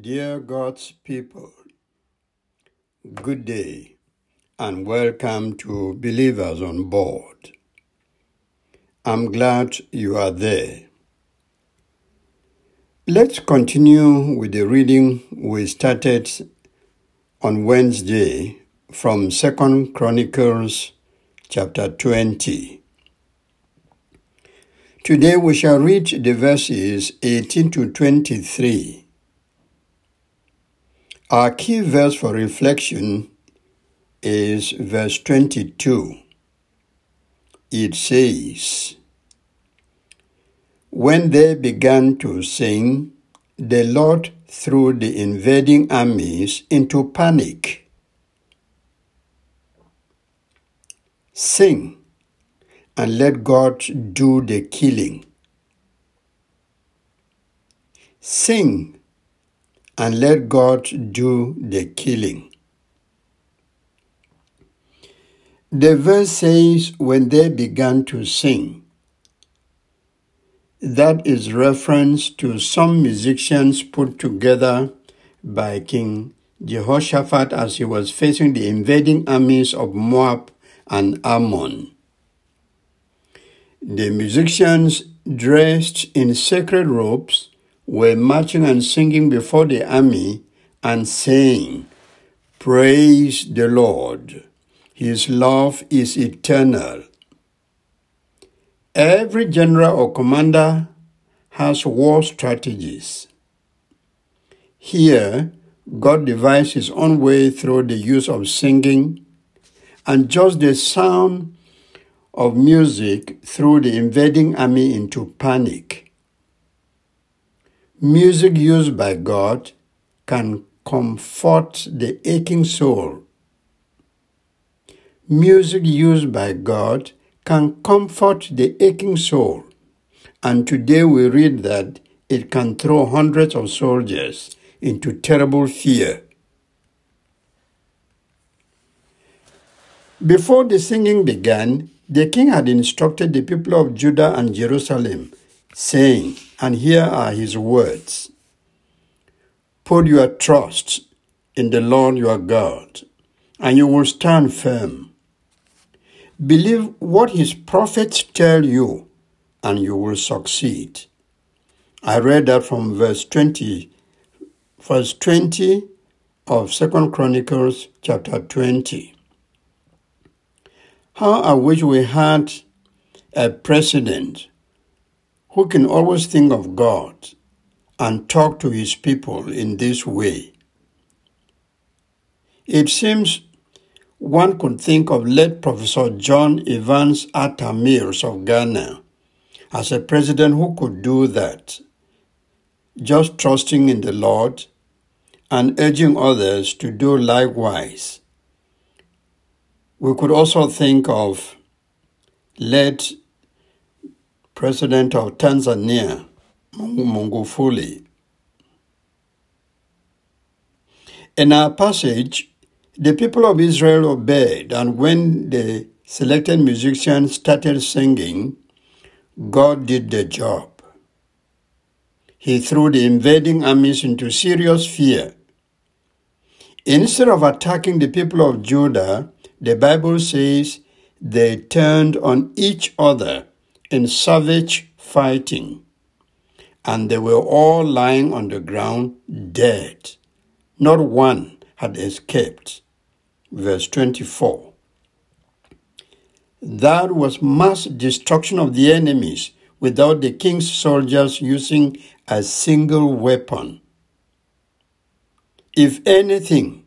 Dear God's people, good day and welcome to Believers on Board. I'm glad you are there. Let's continue with the reading we started on Wednesday from 2nd Chronicles chapter 20. Today we shall read the verses 18 to 23. Our key verse for reflection is verse 22. It says, When they began to sing, the Lord threw the invading armies into panic. Sing and let God do the killing. Sing and let God do the killing. The verse says, when they began to sing. That is reference to some musicians put together by King Jehoshaphat as he was facing the invading armies of Moab and Ammon. The musicians dressed in sacred robes were marching and singing before the army and saying, Praise the Lord. His love is eternal. Every general or commander has war strategies. Here, God devised his own way through the use of singing, and just the sound of music threw the invading army into panic. Music used by God can comfort the aching soul. Music used by God can comfort the aching soul. And today we read that it can throw hundreds of soldiers into terrible fear. Before the singing began, the king had instructed the people of Judah and Jerusalem, saying, and here are his words Put your trust in the Lord your God, and you will stand firm. Believe what his prophets tell you, and you will succeed. I read that from verse 20, verse 20 of Second Chronicles chapter 20. How I wish we had a president who can always think of God and talk to his people in this way. It seems one could think of late Professor John Evans Atta Mills of Ghana as a president who could do that, just trusting in the Lord and urging others to do likewise. We could also think of late President of Tanzania, Magufuli. In our passage, the people of Israel obeyed, and when the selected musicians started singing, God did the job. He threw the invading armies into serious fear. Instead of attacking the people of Judah, the Bible says they turned on each other in savage fighting, and they were all lying on the ground dead. Not one had escaped. Verse 24. That was mass destruction of the enemies without the king's soldiers using a single weapon. If anything,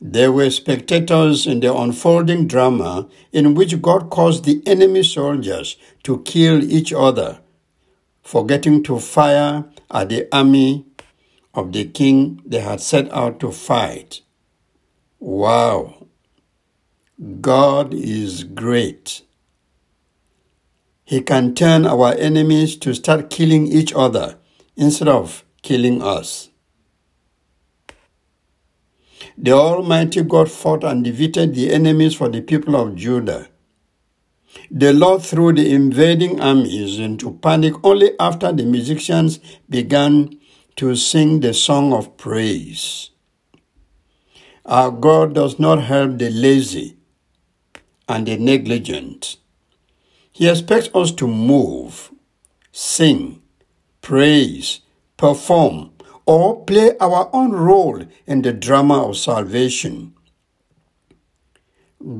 there were spectators in the unfolding drama in which God caused the enemy soldiers to kill each other, forgetting to fire at the army of the king they had set out to fight. Wow! God is great. He can turn our enemies to start killing each other instead of killing us. The Almighty God fought and defeated the enemies for the people of Judah. The Lord threw the invading armies into panic only after the musicians began to sing the song of praise. Our God does not help the lazy and the negligent. He expects us to move, sing, praise, perform, or play our own role in the drama of salvation.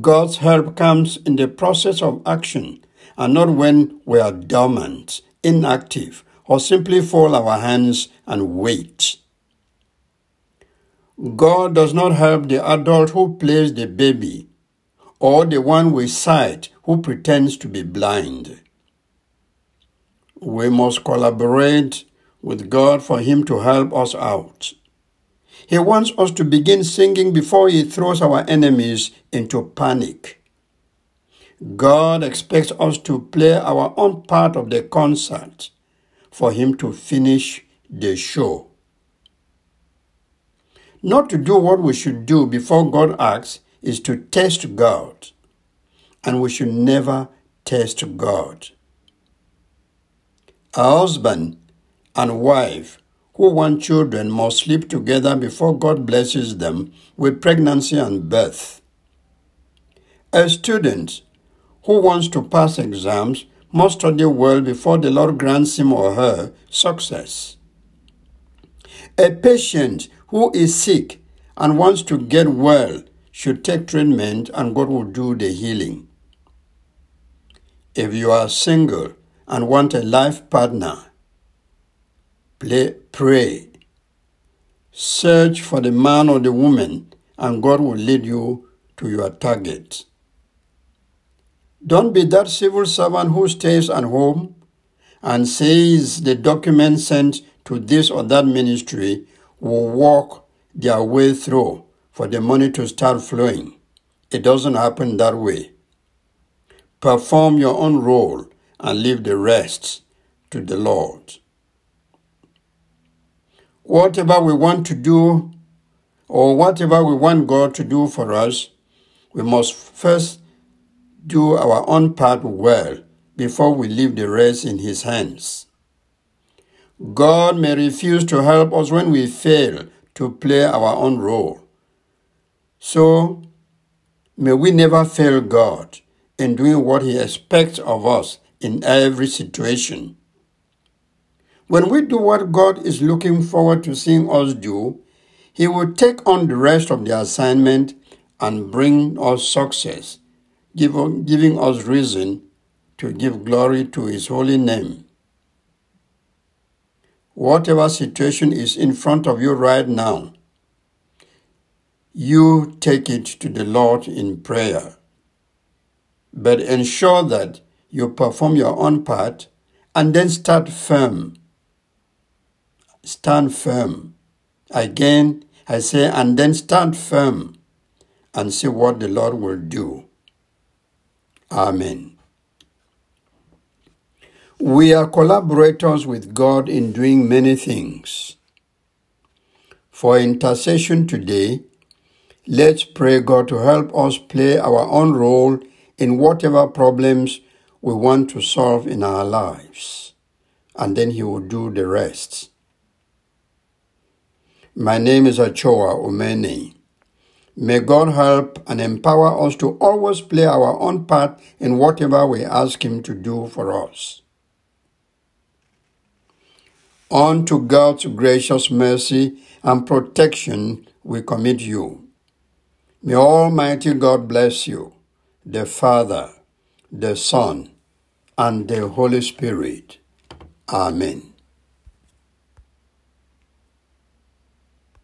God's help comes in the process of action and not when we are dormant, inactive, or simply fold our hands and wait. God does not help the adult who plays the baby or the one with sight who pretends to be blind. We must collaborate with God for Him to help us out. He wants us to begin singing before He throws our enemies into panic. God expects us to play our own part of the concert for Him to finish the show. Not to do what we should do before God acts is to test God, and we should never test God. A husband and wife who want children must sleep together before God blesses them with pregnancy and birth. A student who wants to pass exams must study well before the Lord grants him or her success. A patient who is sick and wants to get well should take treatment and God will do the healing. If you are single and want a life partner, pray. Search for the man or the woman, and God will lead you to your target. Don't be that civil servant who stays at home and says the document sent to this or that ministry will walk their way through for the money to start flowing. It doesn't happen that way. Perform your own role and leave the rest to the Lord. Whatever we want to do, or whatever we want God to do for us, we must first do our own part well before we leave the rest in His hands. God may refuse to help us when we fail to play our own role. So, may we never fail God in doing what He expects of us in every situation. When we do what God is looking forward to seeing us do, He will take on the rest of the assignment and bring us success, giving us reason to give glory to His holy name. Whatever situation is in front of you right now, you take it to the Lord in prayer. But ensure that you perform your own part and then start firm stand firm. Again, I say, and then stand firm and see what the Lord will do. Amen. We are collaborators with God in doing many things. For intercession today, let's pray God to help us play our own role in whatever problems we want to solve in our lives, and then He will do the rest. My name is Achoa Umeni. May God help and empower us to always play our own part in whatever we ask Him to do for us. On to God's gracious mercy and protection we commit you. May Almighty God bless you, the Father, the Son, and the Holy Spirit. Amen.